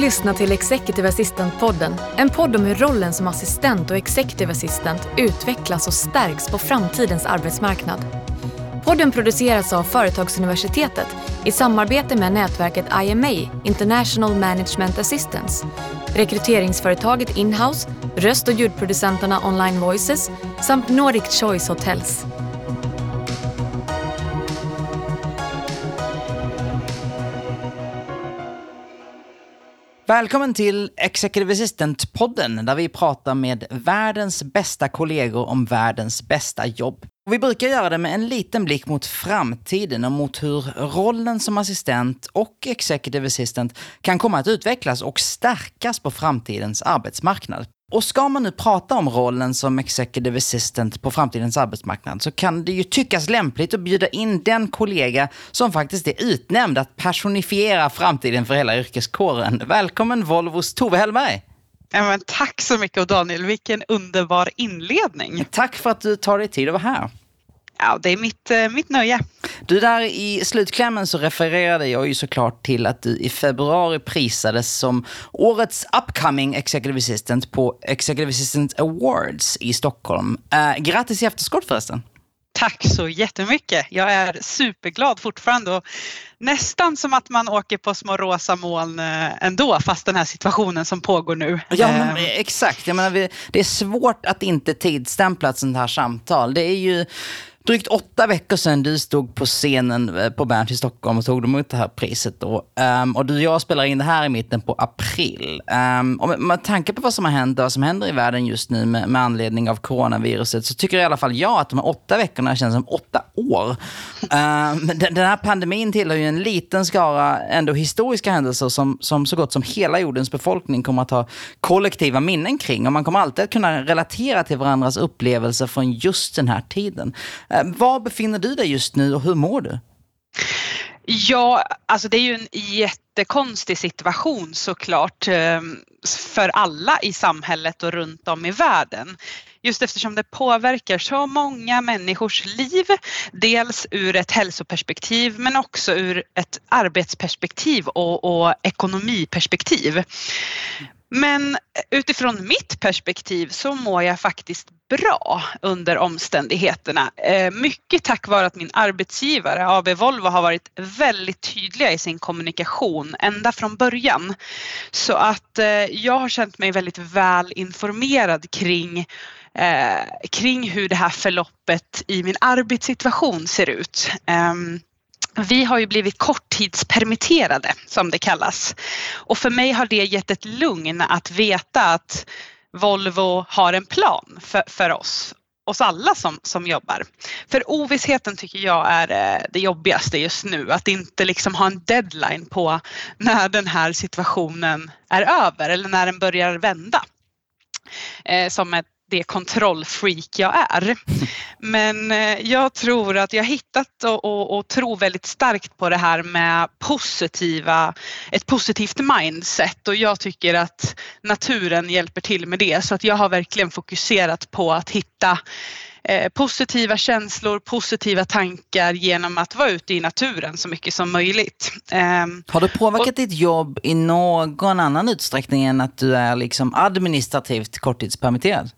lyssnar till Executive Assistant-podden. En podd om hur rollen som assistent och executive assistant utvecklas och stärks på framtidens arbetsmarknad. Podden produceras av Företagsuniversitetet i samarbete med nätverket IMA, International Management Assistance, rekryteringsföretaget Inhouse, röst och ljudproducenterna Online Voices samt Nordic Choice Hotels. Välkommen till Executive Assistant-podden där vi pratar med världens bästa kollegor om världens bästa jobb. Och vi brukar göra det med en liten blick mot framtiden och mot hur rollen som assistent och executive assistant kan komma att utvecklas och stärkas på framtidens arbetsmarknad. Och ska man nu prata om rollen som executive assistant på framtidens arbetsmarknad så kan det ju tyckas lämpligt att bjuda in den kollega som faktiskt är utnämnd att personifiera framtiden för hela yrkeskåren. Välkommen Volvos Tove Hellberg! Ja, tack så mycket och Daniel, vilken underbar inledning. Tack för att du tar dig tid att vara här. Ja, det är mitt, eh, mitt nöje. Du, där i slutklämmen så refererade jag ju såklart till att du i februari prisades som årets upcoming executive assistant på Executive Assistant Awards i Stockholm. Uh, grattis i efterskott förresten. Tack så jättemycket. Jag är superglad fortfarande och nästan som att man åker på små rosa moln eh, ändå, fast den här situationen som pågår nu. Ja, men, exakt. Jag menar, det är svårt att inte tidstämpla ett sånt här samtal. Det är ju drygt åtta veckor sedan du stod på scenen eh, på Berns i Stockholm och tog emot det här priset. Då. Um, och du och jag spelar in det här i mitten på april. Um, och med, med tanke på vad som har hänt och vad som händer i världen just nu med, med anledning av coronaviruset så tycker i alla fall jag att de här åtta veckorna känns som åtta år. Um, den, den här pandemin tillhör ju en liten skara ändå historiska händelser som, som så gott som hela jordens befolkning kommer att ha kollektiva minnen kring. Och man kommer alltid att kunna relatera till varandras upplevelser från just den här tiden. Eh, var befinner du dig just nu och hur mår du? Ja, alltså det är ju en jättekonstig situation såklart ehm, för alla i samhället och runt om i världen. Just eftersom det påverkar så många människors liv. Dels ur ett hälsoperspektiv men också ur ett arbetsperspektiv och, och ekonomiperspektiv. Men utifrån mitt perspektiv så mår jag faktiskt bra under omständigheterna. Eh, mycket tack vare att min arbetsgivare AB Volvo har varit väldigt tydliga i sin kommunikation ända från början. Så att eh, jag har känt mig väldigt väl informerad kring eh, kring hur det här förloppet i min arbetssituation ser ut. Ehm, vi har ju blivit korttidspermitterade som det kallas och för mig har det gett ett lugn att veta att Volvo har en plan för, för oss oss alla som, som jobbar. För ovissheten tycker jag är eh, det jobbigaste just nu. Att inte liksom ha en deadline på när den här situationen är över eller när den börjar vända. Eh, som ett det kontrollfreak jag är. Men eh, jag tror att jag hittat och, och, och, tror väldigt starkt på det här med positiva, ett positivt mindset och jag tycker att naturen hjälper till med det så att jag har verkligen fokuserat på att hitta eh, positiva känslor, positiva tankar genom att vara ute i naturen så mycket som möjligt. Ehm, har du påverkat och, ditt jobb i någon annan utsträckning än att du är liksom administrativt korttidspermitterad?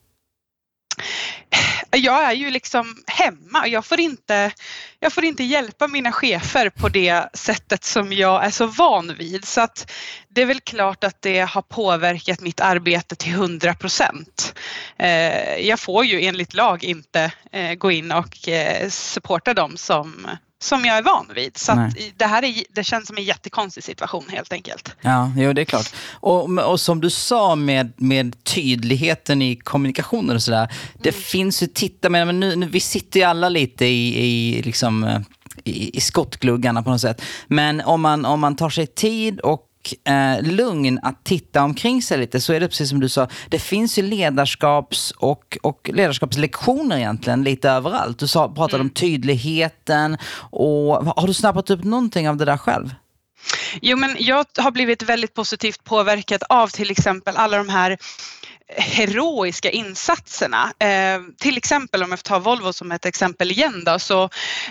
Jag är ju liksom hemma. Jag får, inte, jag får inte hjälpa mina chefer på det sättet som jag är så van vid. Så att det är väl klart att det har påverkat mitt arbete till 100 procent. Eh, jag får ju enligt lag inte eh, gå in och eh, supporta dem som som jag är van vid. Så det här är, det känns som en jättekonstig situation helt enkelt. Ja, jo, det är klart. Och, och som du sa med, med tydligheten i kommunikationen och sådär. Det mm. finns ju, titta, men nu, nu, vi sitter ju alla lite i, i liksom eh, i, i skottgluggarna på något sätt. Men om man, om man tar sig tid och eh, lugn att titta omkring sig lite så är det precis som du sa. Det finns ju ledarskaps och, och ledarskapslektioner egentligen lite överallt. Du sa, pratade mm. om tydligheten och har du snappat upp någonting av det där själv? Jo, men jag har blivit väldigt positivt påverkad av till exempel alla de här heroiska insatserna. Eh, till exempel om jag får ta Volvo som ett exempel igen då, så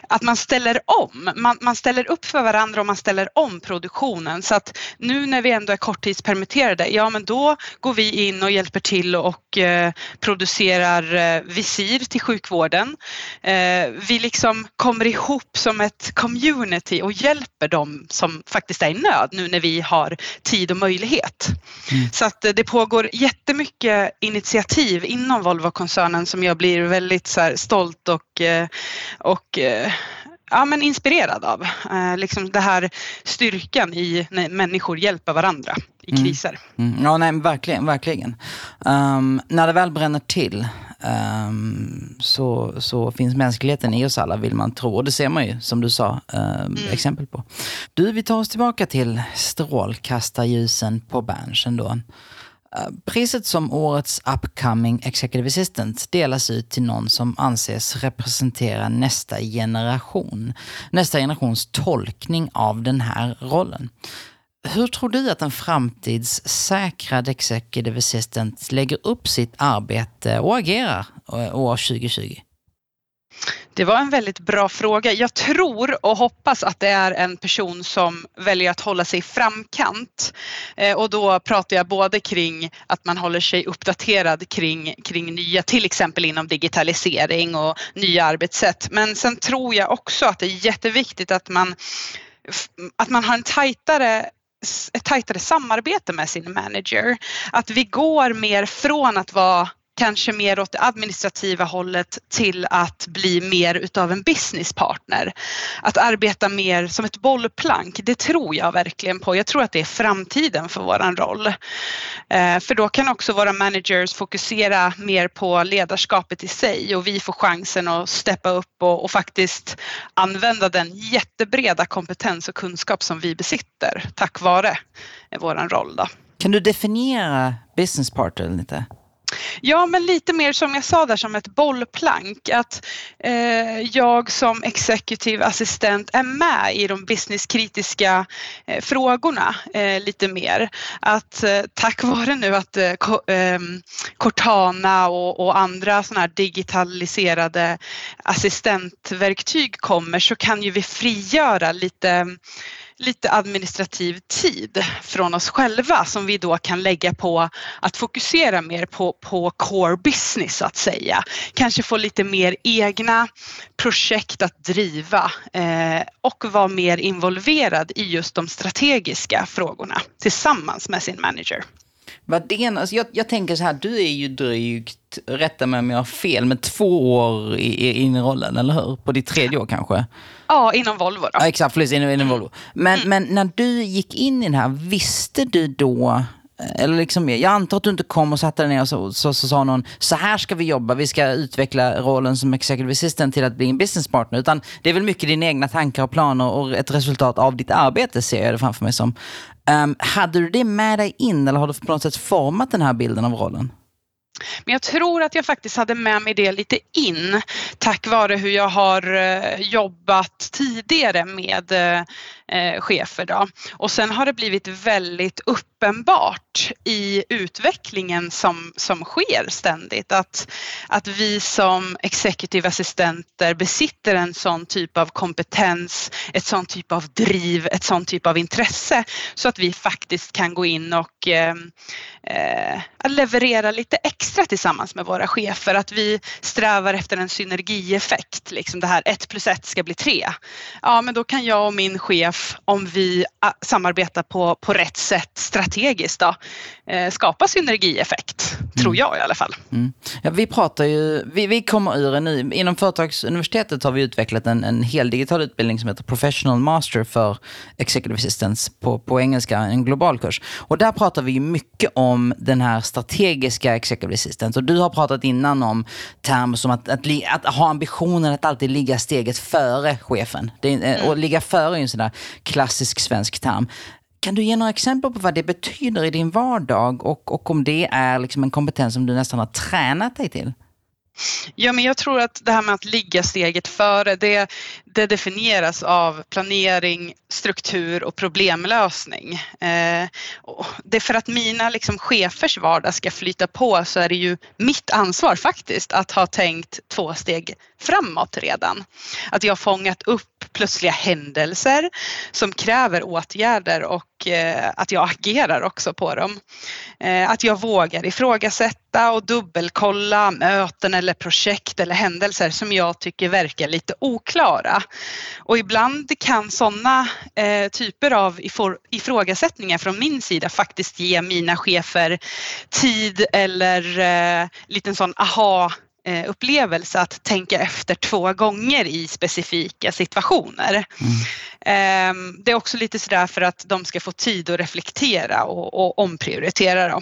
att man ställer om. Man, man ställer upp för varandra och man ställer om produktionen så att nu när vi ändå är korttidspermitterade, ja men då går vi in och hjälper till och eh, producerar eh, visir till sjukvården. Eh, vi liksom kommer ihop som ett community och hjälper dem som faktiskt är i nöd nu när vi har tid och möjlighet. Mm. Så att eh, det pågår jättemycket initiativ inom Volvo-koncernen som jag blir väldigt så stolt och, eh, och eh, ja, men inspirerad av. Liksom det här styrkan i när människor hjälper varandra i mm. kriser. Mm. Mm. Ja, nej, verkligen. verkligen. Um, när det väl bränner till um, så, så finns mänskligheten i oss alla, vill man tro. Och det ser man ju, som du sa, um, exempel på. Du, vi tar oss tillbaka till strålkastarljusen på branschen då. Priset som årets upcoming executive assistant delas ut till någon som anses representera nästa generation. Nästa generations tolkning av den här rollen. Hur tror du att en framtidssäkrad executive assistant lägger upp sitt arbete och agerar eh, år 2020? Det var en väldigt bra fråga. Jag tror och hoppas att det är en person som väljer att hålla sig i framkant. Eh, och då pratar jag både kring att man håller sig uppdaterad kring, kring nya, till exempel inom digitalisering och nya arbetssätt. Men sen tror jag också att det är jätteviktigt att man att man har en tajtare ett tajtare samarbete med sin manager. Att vi går mer från att vara kanske mer åt det administrativa hållet till att bli mer utav en businesspartner. Att arbeta mer som ett bollplank, det tror jag verkligen på. Jag tror att det är framtiden för våran roll. Eh, för då kan också våra managers fokusera mer på ledarskapet i sig och vi får chansen att steppa upp och, och faktiskt använda den jättebreda kompetens och kunskap som vi besitter tack vare våran roll. Då. Kan du definiera business partner lite? Ja, men lite mer som jag sa där som ett bollplank. Att eh, jag som executive assistent är med i de businesskritiska eh, frågorna eh, lite mer. Att eh, tack vare nu att eh, ehm, Cortana och, och andra sådana här digitaliserade assistentverktyg kommer så kan ju vi frigöra lite lite administrativ tid från oss själva som vi då kan lägga på att fokusera mer på, på core business så att säga. Kanske få lite mer egna projekt att driva eh, och vara mer involverad i just de strategiska frågorna tillsammans med sin manager. Vad alltså jag, jag tänker så här, du är ju drygt, rätta mig om jag har fel, men två år in i rollen, eller hur? På ditt tredje år kanske? Ja, inom Volvo då. Ja, exakt, precis, inom, inom Volvo. Men, mm. men när du gick in i det här, visste du då eller liksom, jag antar att du inte kom och satte dig ner och så, så, så, sa någon, så här ska vi jobba, vi ska utveckla rollen som executive assistant till att bli en business partner. Utan det är väl mycket dina egna tankar och planer och ett resultat av ditt arbete ser jag det framför mig som. Um, hade du det med dig in eller har du på något sätt format den här bilden av rollen? Men jag tror att jag faktiskt hade med mig det lite in tack vare hur jag har eh, jobbat tidigare med eh, eh, chefer. Då. Och sen har det blivit väldigt uppenbart i utvecklingen som, som sker ständigt att, att vi som executive assistenter besitter en sån typ av kompetens, ett sån typ av driv, ett sån typ av intresse så att vi faktiskt kan gå in och eh, eh, leverera lite extra tillsammans med våra chefer. Att vi strävar efter en synergieffekt, liksom det här ett plus ett ska bli tre. Ja, men då kan jag och min chef om vi ah, samarbetar på, på rätt sätt strategiskt då, eh, skapa synergieffekt, mm. tror jag i alla fall. Mm. Ja, vi pratar ju, vi, vi kommer ur en ny, inom Företagsuniversitetet har vi utvecklat en, en hel digital utbildning som heter Professional Master för Executive Assistance på, på engelska, en global kurs. Och där pratar vi mycket om den här strategiska Executive Assistance. Och du har pratat innan om termer som att, att, att, ha ambitionen att alltid ligga steget före chefen. Det, mm. Och ligga före är en sån där klassisk svensk term. Kan du ge några exempel på vad det betyder i din vardag och, och om det är liksom en kompetens som du nästan har tränat dig till? Ja, men jag tror att det här med att ligga steget före, det, det definieras av planering, struktur och problemlösning. Eh, och det är för att mina liksom, chefers vardag ska flyta på så är det ju mitt ansvar faktiskt att ha tänkt två steg framåt redan. Att jag har fångat upp plötsliga händelser som kräver åtgärder och eh, att jag agerar också på dem. Eh, att jag vågar ifrågasätta och dubbelkolla möten eller projekt eller händelser som jag tycker verkar lite oklara. Och ibland kan sådana eh, typer av ifrågasättningar från min sida faktiskt ge mina chefer tid eller eh, liten sån aha upplevelse att tänka efter två gånger i specifika situationer. Mm. Ehm, det är också lite sådär för att de ska få tid att reflektera och, och omprioritera. Då.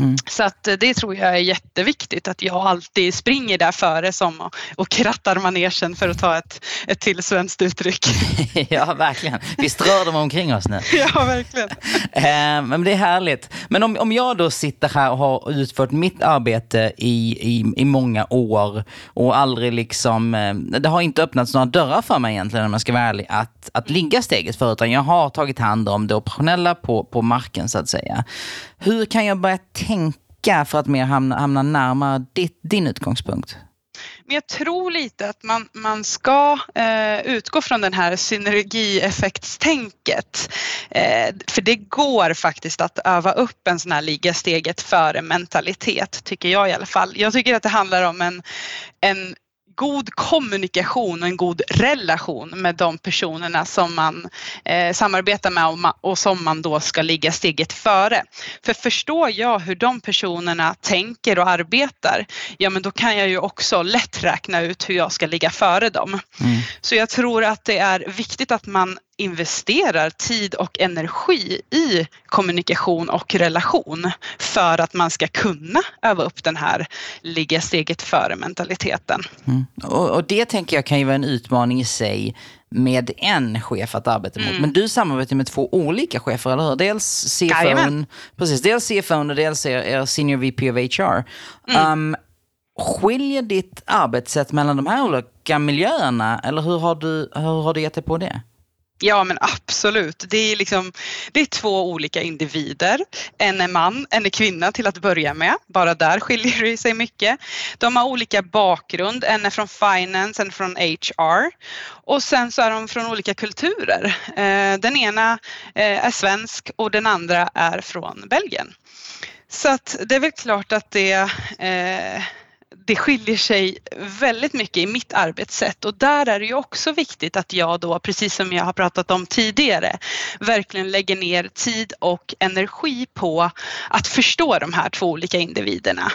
Mm. Så att eh, det tror jag är jätteviktigt att jag alltid springer där före som och, och krattar manegen för att ta ett, ett till svenskt uttryck. ja, verkligen. Vi strör dem omkring oss nu. ja, verkligen. Eh, men det är härligt. Men om, om jag då sitter här och har utfört mitt arbete i, i, i många år och aldrig liksom, eh, det har inte öppnats några dörrar för mig egentligen om jag ska vara ärlig, att, att ligga steget för utan jag har tagit hand om det operationella på, på marken så att säga. Hur kan jag börja tänka för att mer hamna, hamna närmare ditt, din utgångspunkt? Men jag tror lite att man, man ska eh, utgå från den här synergieffektstänket. Eh, för det går faktiskt att öva upp en sån här ligga steget före mentalitet, tycker jag i alla fall. Jag tycker att det handlar om en, en god kommunikation och en god relation med de personerna som man eh, samarbetar med och, ma och, som man då ska ligga steget före. För förstår jag hur de personerna tänker och arbetar, ja men då kan jag ju också lätt räkna ut hur jag ska ligga före dem. Mm. Så jag tror att det är viktigt att man investerar tid och energi i kommunikation och relation för att man ska kunna öva upp den här ligga steget före mentaliteten. Mm. Och, och, det tänker jag kan ju vara en utmaning i sig med en chef att arbeta mot. Mm. Men du samarbetar med två olika chefer, eller hur? Dels CFO, precis, dels CFO och dels er, er Senior VP of HR. Mm. Um, skiljer ditt arbetssätt mellan de här olika miljöerna eller hur har du, hur har du gett dig på det? Ja men absolut. Det är, liksom, det är två olika individer. En är man, en är kvinna till att börja med. Bara där skiljer det sig mycket. De har olika bakgrund. En är från finance, en från HR. Och sen så är de från olika kulturer. Eh, den ena eh, är svensk och den andra är från Belgien. Så att det är väl klart att det eh, det skiljer sig väldigt mycket i mitt arbetssätt och där är det ju också viktigt att jag då, precis som jag har pratat om tidigare, verkligen lägger ner tid och energi på att förstå de här två olika individerna.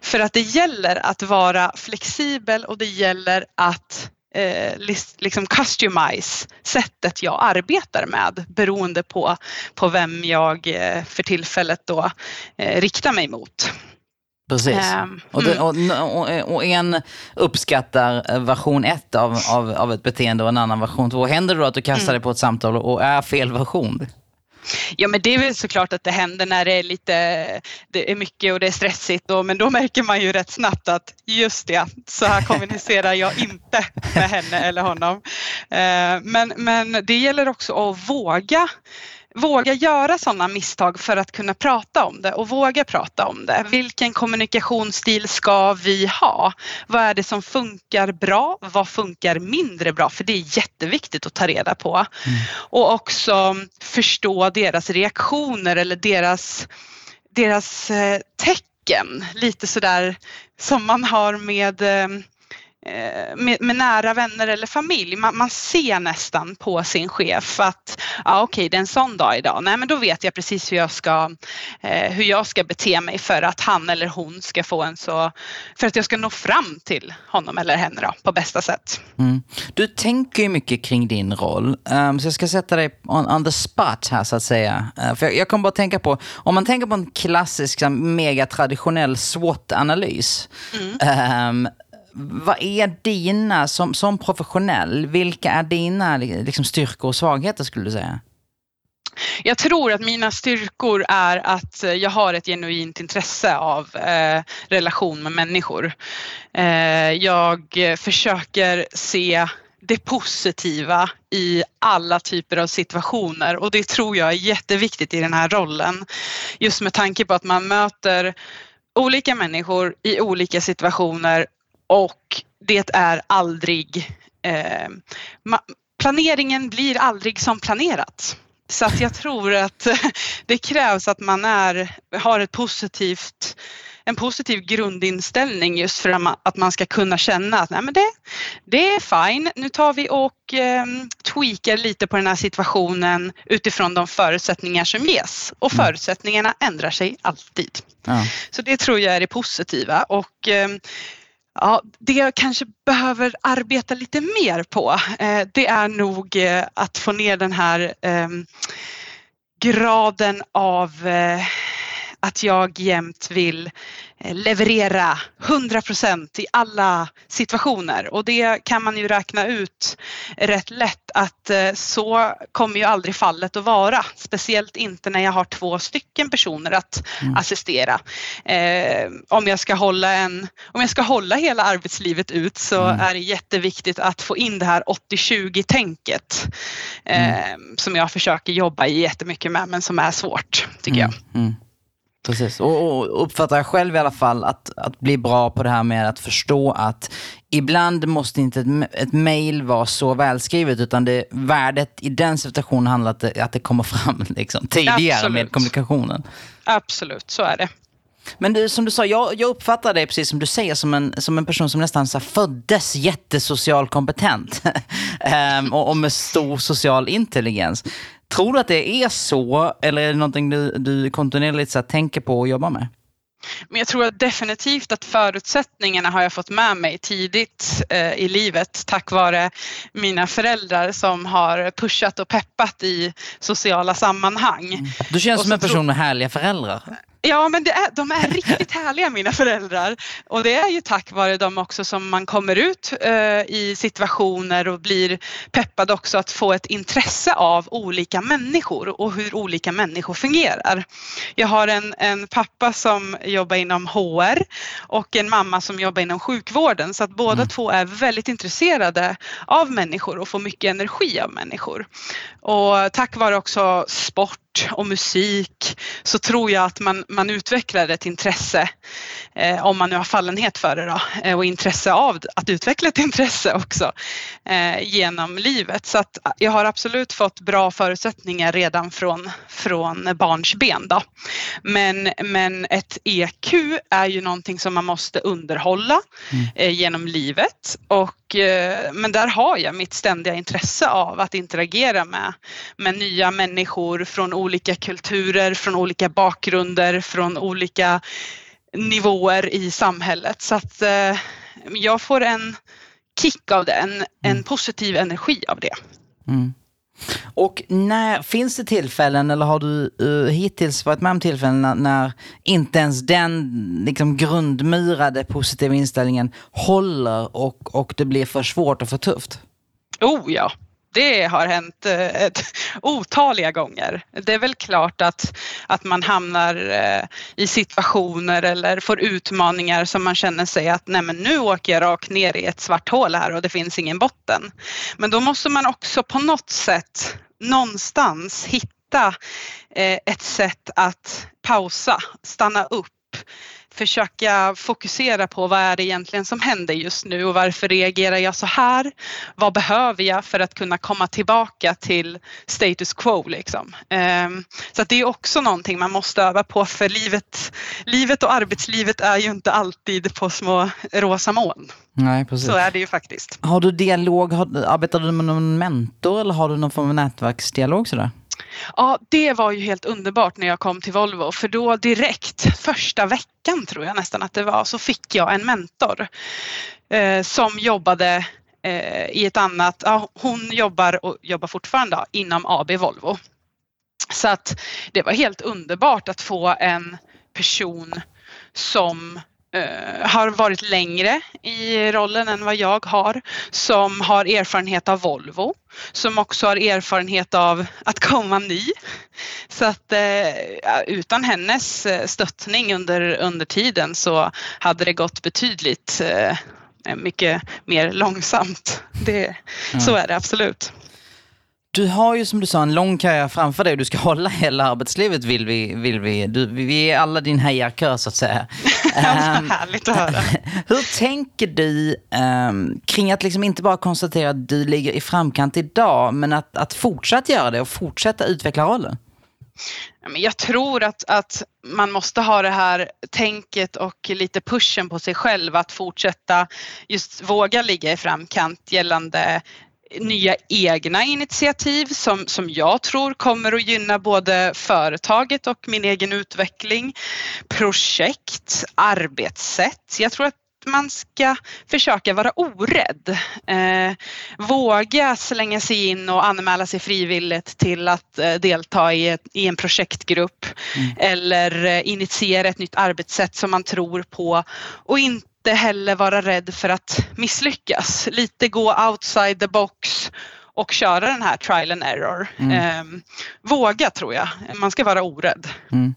För att det gäller att vara flexibel och det gäller att eh, liksom customize sättet jag arbetar med beroende på, på vem jag eh, för tillfället då eh, riktar mig mot. Precis. Um, och, det, mm. och, och, en uppskattar version 1 av, av, av ett beteende och en annan version 2. Händer det då att du kastar mm. dig på ett samtal och är fel version? Ja men det är väl såklart att det händer när det är lite, det är mycket och det är stressigt och, men då märker man ju rätt snabbt att just det, så här kommunicerar jag inte med henne eller honom. Eh, men, men det gäller också att våga våga göra sådana misstag för att kunna prata om det och våga prata om det. Vilken kommunikationsstil ska vi ha? Vad är det som funkar bra? Vad funkar mindre bra? För det är jätteviktigt att ta reda på. Mm. Och också förstå deras reaktioner eller deras, deras eh, tecken. Lite sådär som man har med eh, med, med, nära vänner eller familj. Man, man, ser nästan på sin chef att ja, okej, okay, det är en sån dag idag. Nej, men då vet jag precis hur jag ska, eh, hur jag ska bete mig för att han eller hon ska få en så, för att jag ska nå fram till honom eller henne då, på bästa sätt. Mm. Du tänker ju mycket kring din roll, um, så jag ska sätta dig on, on the spot här så att säga. Uh, för jag, jag kommer bara tänka på, om man tänker på en klassisk, megatraditionell SWOT-analys, mm. um, vad är dina, som, som professionell, vilka är dina liksom, styrkor och svagheter skulle du säga? Jag tror att mina styrkor är att eh, jag har ett genuint intresse av eh, relation med människor. Eh, jag försöker se det positiva i alla typer av situationer och det tror jag är jätteviktigt i den här rollen. Just med tanke på att man möter olika människor i olika situationer och det är aldrig eh, planeringen blir aldrig som planerat. Så att jag tror att det krävs att man är, har ett positivt, en positiv grundinställning just för att man ska kunna känna att nej men det, det är fine, nu tar vi och eh, tweakar lite på den här situationen utifrån de förutsättningar som ges och mm. förutsättningarna ändrar sig alltid. Ja. Så det tror jag är det positiva och eh, Ja, det jag kanske behöver arbeta lite mer på eh, det är nog eh, att få ner den här ehm, graden av eh, att jag jämt vill eh, leverera 100 procent i alla situationer och det kan man ju räkna ut rätt lätt att eh, så kommer ju aldrig fallet att vara. Speciellt inte när jag har två stycken personer att mm. assistera. Eh, om, jag ska hålla en, om jag ska hålla hela arbetslivet ut så mm. är det jätteviktigt att få in det här 80-20 tänket eh, mm. som jag försöker jobba jättemycket med men som är svårt tycker jag. Precis, och, och uppfattar jag själv i alla fall att, att bli bra på det här med att förstå att ibland måste inte ett, ett mail vara så välskrivet utan det, värdet i den situationen handlar om att det, att det kommer fram liksom, tidigare Absolut. med kommunikationen. Absolut, så är det. Men du, som du sa, jag, jag uppfattar dig precis som du säger som en, som en person som nästan så föddes jättesocial kompetent um, och, och med stor social intelligens. Tror du att det är så eller är det någonting du, du kontinuerligt så tänker på och jobbar med? Men jag tror definitivt att förutsättningarna har jag fått med mig tidigt eh, i livet tack vare mina föräldrar som har pushat och peppat i sociala sammanhang. Mm. Du känns som en person med härliga föräldrar. Ja, men är, de är riktigt härliga mina föräldrar och det är ju tack vare dem också som man kommer ut eh, i situationer och blir peppad också att få ett intresse av olika människor och hur olika människor fungerar. Jag har en, en pappa som jobbar inom HR och en mamma som jobbar inom sjukvården så att båda mm. två är väldigt intresserade av människor och får mycket energi av människor. Och tack vare också sport och musik så tror jag att man, man utvecklar ett intresse, eh, om man nu har fallenhet för det då, eh, och intresse av att utveckla ett intresse också eh, genom livet. Så att jag har absolut fått bra förutsättningar redan från, från barnsben. Då. Men, men ett EQ är ju någonting som man måste underhålla mm. Eh, genom livet och eh, men där har jag mitt ständiga intresse av att interagera med, med nya människor från olika kulturer, från olika bakgrunder, från olika nivåer i samhället. Så att eh, jag får en kick av det, en, en mm. positiv energi av det. Mm. Och när, finns det tillfällen, eller har du uh, hittills varit med om tillfällen när, när inte ens den liksom, grundmurade positiva inställningen håller och, och det blir för svårt och för tufft? Oh ja, det har hänt eh, ett, otaliga gånger. Det är väl klart att, att man hamnar eh, i situationer eller får utmaningar som man känner sig att nej men nu åker jag rakt ner i ett svart hål här och det finns ingen botten. Men då måste man också på något sätt någonstans hitta eh, ett sätt att pausa, stanna upp försöka fokusera på vad är det egentligen som händer just nu och varför reagerar jag så här? Vad behöver jag för att kunna komma tillbaka till status quo liksom? Ehm, så att det är också någonting man måste öva på för livet, livet och arbetslivet är ju inte alltid på små rosa moln. Nej, precis. Så är det ju faktiskt. Har du dialog, har, arbetar du med någon mentor eller har du någon form av nätverksdialog sådär? Ja, det var ju helt underbart när jag kom till Volvo för då direkt första veckan tror jag nästan att det var så fick jag en mentor eh, som jobbade eh, i ett annat, ja, hon jobbar och jobbar fortfarande inom AB Volvo. Så att det var helt underbart att få en person som har varit längre i rollen än vad jag har, som har erfarenhet av Volvo, som också har erfarenhet av att komma ny. Så att eh, utan hennes eh, stöttning under, under tiden så hade det gått betydligt eh, mycket mer långsamt. Det, ja. Så är det absolut. Du har ju som du sa en lång karriär framför dig och du ska hålla hela arbetslivet vill vi. Vill vi. Du, vi är alla din hejarkör så att säga. um, härligt att höra. Hur tänker du um, kring att liksom inte bara konstatera att du ligger i framkant idag men att, att fortsätta göra det och fortsätta utveckla rollen? Jag tror att, att man måste ha det här tänket och lite pushen på sig själv att fortsätta just våga ligga i framkant gällande nya egna initiativ som, som jag tror kommer att gynna både företaget och min egen utveckling. Projekt, arbetssätt. Jag tror att man ska försöka vara orädd. Eh, våga slänga sig in och anmäla sig frivilligt till att eh, delta i, ett, i, en projektgrupp mm. eller eh, initiera ett nytt arbetssätt som man tror på och inte inte heller vara rädd för att misslyckas. Lite gå outside the box och köra den här trial and error. Mm. Eh, våga tror jag. Man ska vara orädd. Mm.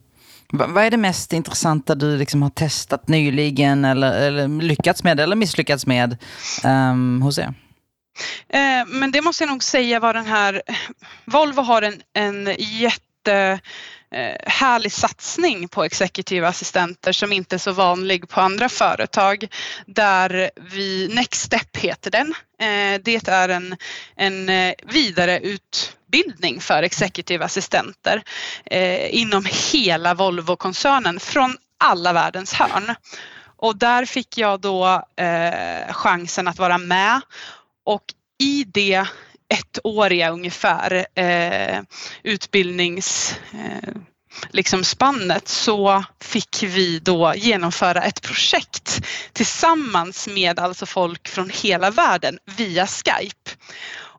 Vad är det mest intressanta du liksom har testat nyligen eller, eller lyckats med eller misslyckats med um, hos er? Eh, men det måste jag nog säga var den här, Volvo har en, en jätte Eh, härlig satsning på exekutiva assistenter som inte är så vanlig på andra företag. Där vi, Next Step heter den. Eh, det är en, en eh, vidareutbildning för exekutiva assistenter inom hela Volvo-koncernen från alla världens hörn. Och där fick jag då chansen att vara med och i det ettåriga ungefär eh, utbildnings eh, liksom spannet så fick vi då genomföra ett projekt tillsammans med alltså folk från hela världen via Skype.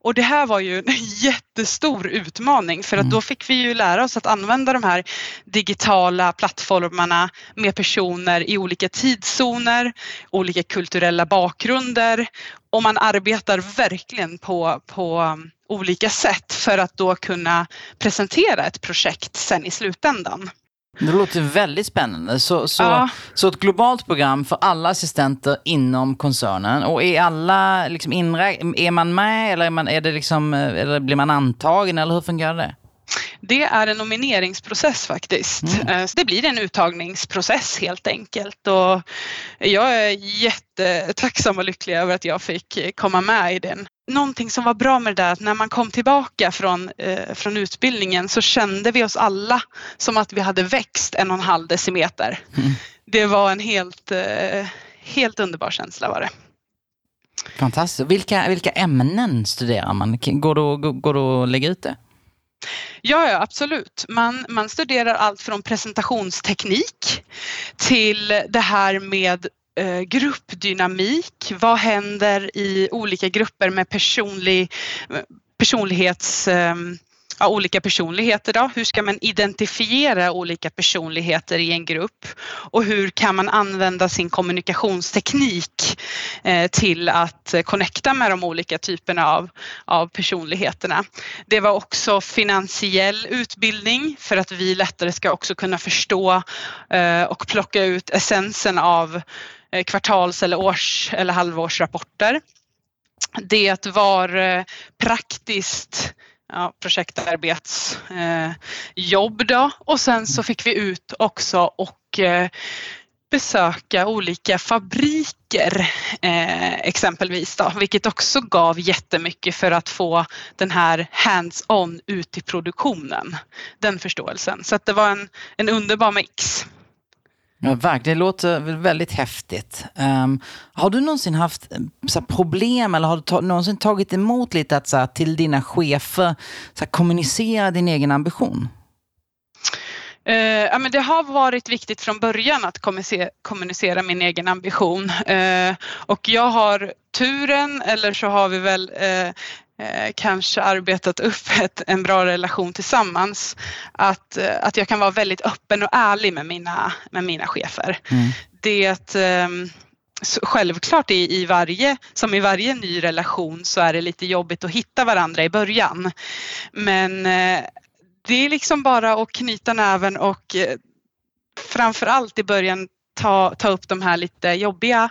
Och det här var ju en jättestor utmaning för att mm. då fick vi ju lära oss att använda de här digitala plattformarna med personer i olika tidszoner, olika kulturella bakgrunder och man arbetar verkligen på, på um, olika sätt för att då kunna presentera ett projekt sen i slutändan. Det låter väldigt spännande. Så, så, ja. så ett globalt program för alla assistenter inom koncernen. Och är alla liksom inrä- är man med eller, är, man, är det liksom, eller blir man antagen eller hur fungerar det? Det är en nomineringsprocess faktiskt. Mm. Eh, det blir en uttagningsprocess helt enkelt. Och jag är jättetacksam och lycklig över att jag fick komma med i den. Någonting som var bra med det där att när man kom tillbaka från, eh, från utbildningen så kände vi oss alla som att vi hade växt en och en halv decimeter. Mm. Det var en helt, eh, helt underbar känsla var det. Fantastiskt. Vilka, vilka ämnen studerar man? Går det, går det att lägga ut det? Ja, ja absolut. Man, man studerar allt från presentationsteknik till det här med eh, gruppdynamik. Vad händer i olika grupper med personlig, personlighets... Eh, ja, olika personligheter. Då. Hur ska man identifiera olika personligheter i en grupp? Och hur kan man använda sin kommunikationsteknik eh, till att eh, connecta med de olika typerna av, av personligheterna? Det var också finansiell utbildning för att vi lättare ska också kunna förstå eh, och plocka ut essensen av Eh, kvartals eller års eller halvårsrapporter. Det var eh, praktiskt ja, projektarbetsjobb eh, då och sen så fick vi ut också och eh, besöka olika fabriker eh, exempelvis då, vilket också gav jättemycket för att få den här hands-on ut i produktionen. Den förståelsen. Så att det var en, en underbar mix. Ja, verkligen. Det låter väldigt häftigt. Um, har du någonsin haft eh, så här, problem eller har du ta någonsin tagit emot lite att så här, till dina chefer så här, kommunicera din egen ambition? Uh, ja, men det har varit viktigt från början att kommunicera, kommunicera min egen ambition. Uh, och jag har turen, eller så har vi väl uh, eh, kanske arbetat upp ett, en bra relation tillsammans. Att, eh, att jag kan vara väldigt öppen och ärlig med mina, med mina chefer. Mm. det um, självklart i, i varje, som i varje ny relation så är det lite jobbigt att hitta varandra i början. Men eh, det är liksom bara att knyta näven och eh, framför allt i början ta, ta upp de här lite jobbiga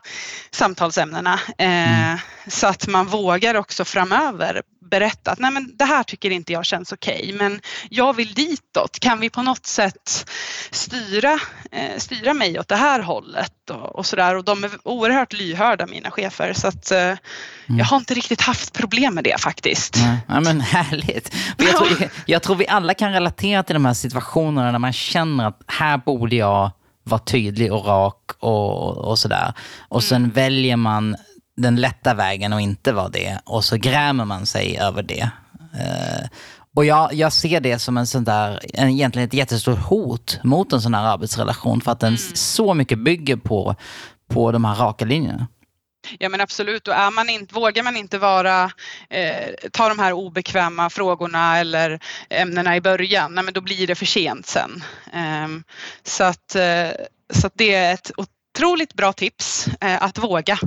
samtalsämnena eh, mm. så att man vågar också framöver berätta att nej men det här tycker inte jag känns okej okay, men jag vill ditåt. Kan vi på något sätt styra, eh, styra mig åt det här hållet och, och sådär och de är oerhört lyhörda mina chefer så att eh, mm. jag har inte riktigt haft problem med det faktiskt. Nej. Ja men härligt. Jag tror, jag tror vi alla kan relatera till de här situationerna när man känner att här borde jag vara tydlig och rak och, och sådär. Och sen mm. väljer man den lätta vägen och inte vara det. Och så grämer man sig över det. Uh, och jag, jag ser det som en sån där, en, egentligen ett jättestort hot mot en sån här arbetsrelation. För att den mm. så mycket bygger på, på de här raka linjerna. Ja men absolut och är man inte, vågar man inte vara, eh, ta de här obekväma frågorna eller ämnena i början, nej, men då blir det för sent sen. Eh, så att, eh, så att det är ett otroligt bra tips eh, att våga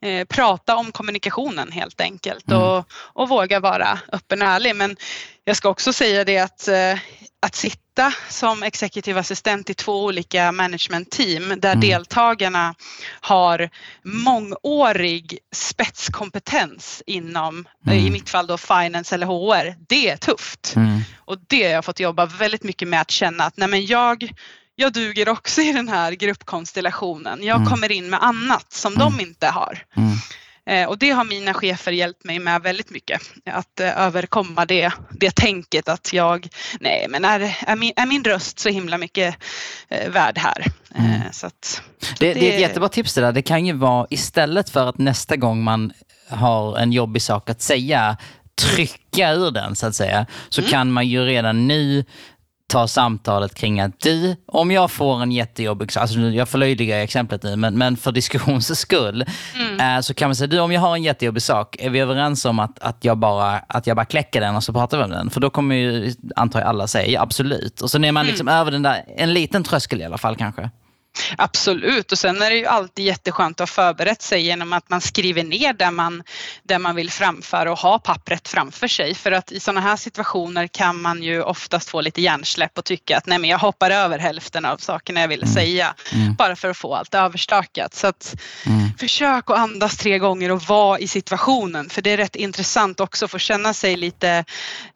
eh, prata om kommunikationen helt enkelt mm. och, och våga vara öppen och ärlig. Men jag ska också säga det att eh, att sitta som executive assistent i två olika management team där mm. deltagarna har mångårig spetskompetens inom, mm. i mitt fall då finance eller HR, det är tufft. Mm. Och det har jag fått jobba väldigt mycket med att känna att nej men jag, jag duger också i den här gruppkonstellationen. Jag mm. kommer in med annat som de mm. inte har. Eh, och det har mina chefer hjälpt mig med väldigt mycket. Att eh, överkomma det, det tänket att jag, nej men är, är, min, är min röst så himla mycket eh, värd här? Mm. Så att, det, det, är ett jättebra tips det där. Det kan ju vara istället för att nästa gång man har en jobbig sak att säga trycka ur den så att säga, så mm. kan man ju redan nu ta samtalet kring att du, om jag får en jättejobbig, alltså jag förlöjligar exemplet nu, men, men för diskussions skull, mm. eh, så kan man säga, du om jag har en jättejobbig sak, är vi överens om att, att, jag bara, att jag bara kläcker den och så pratar vi om den? För då kommer ju, antar jag alla säga, ja, absolut. Och så är man liksom mm. över den där, en liten tröskel i alla fall kanske. Absolut och sen är det ju alltid jätteskönt att ha förberett sig genom att man skriver ner det man, det man vill framföra och ha pappret framför sig. För att i sådana här situationer kan man ju oftast få lite hjärnsläpp och tycka att nej men jag hoppar över hälften av sakerna jag vill mm. säga mm. bara för att få allt överstökat. Så att mm. försök att andas tre gånger och vara i situationen för det är rätt intressant också att få känna sig lite,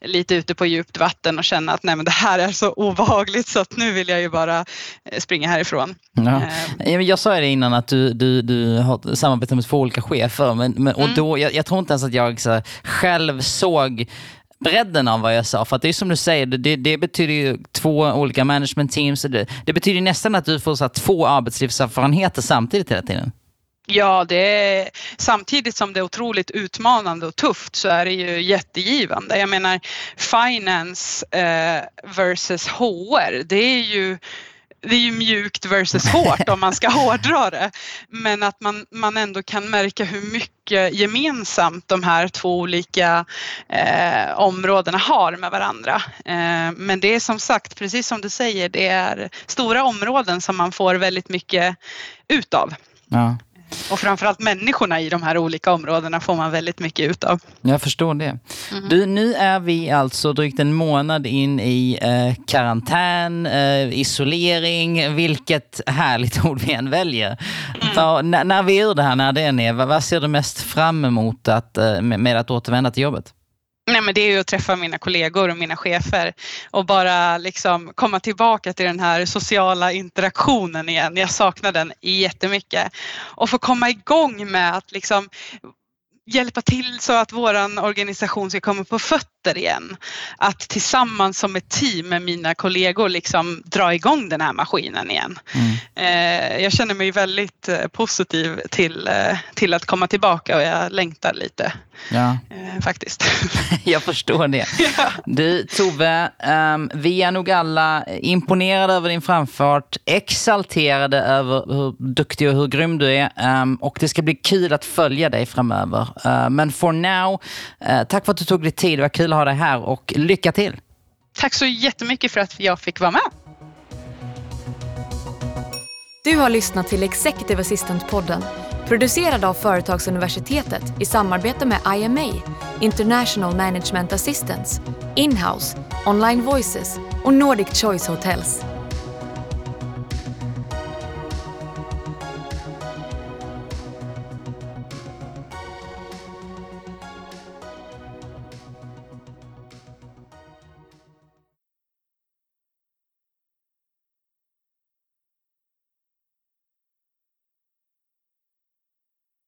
lite ute på djupt vatten och känna att nej men det här är så obehagligt så att nu vill jag ju bara eh, springa härifrån. Ja. Eh. Jag sa det innan att du, du, du har samarbetat med två olika chefer. Men, men och mm. då, jag, jag, tror inte ens att jag så, själv såg bredden av vad jag sa. För det är som du säger, det, det betyder ju två olika management teams. Det, det betyder nästan att du får så, två arbetslivserfarenheter samtidigt hela tiden. Ja, det är, samtidigt som det är otroligt utmanande och tufft så är det ju jättegivande. Jag menar finance eh, versus HR, det är ju det är ju mjukt versus hårt om man ska hårdra det. Men att man, man ändå kan märka hur mycket gemensamt de här två olika eh, områdena har med varandra. Eh, men det är som sagt, precis som du säger, det är stora områden som man får väldigt mycket utav. Ja. Och framförallt människorna i de här olika områdena får man väldigt mycket ut av. Jag förstår det. Mm. Du, nu är vi alltså drygt en månad in i eh, karantän, eh, isolering, vilket härligt ord vi än väljer. Mm. Så, när vi är ur det här, när det är, vad ser du mest fram emot att, eh, med, med att återvända till jobbet? Nej, men det är ju att träffa mina kollegor och mina chefer och bara liksom komma tillbaka till den här sociala interaktionen igen. Jag saknar den jättemycket. Och få komma igång med att liksom hjälpa till så att våran organisation ska komma på fötter igen. Att tillsammans som ett team med mina kollegor liksom dra igång den här maskinen igen. Mm. Eh, jag känner mig väldigt eh, positiv till, eh, till att komma tillbaka och jag längtar lite ja. faktiskt. jag förstår det. Ja. Du Tove, um, vi är nog alla imponerade över din framfart, exalterade över hur duktig och hur grym du är um, och det ska bli kul att följa dig framöver. Eh, men for now, eh, tack för att du tog dig tid. Det var kul att ha dig här och lycka till! Tack så jättemycket för att jag fick vara med. Du har lyssnat till Executive Assistant-podden producerad av Företagsuniversitetet i samarbete med IMA, International Management Assistance, Inhouse, Online Voices och Nordic Choice Hotels.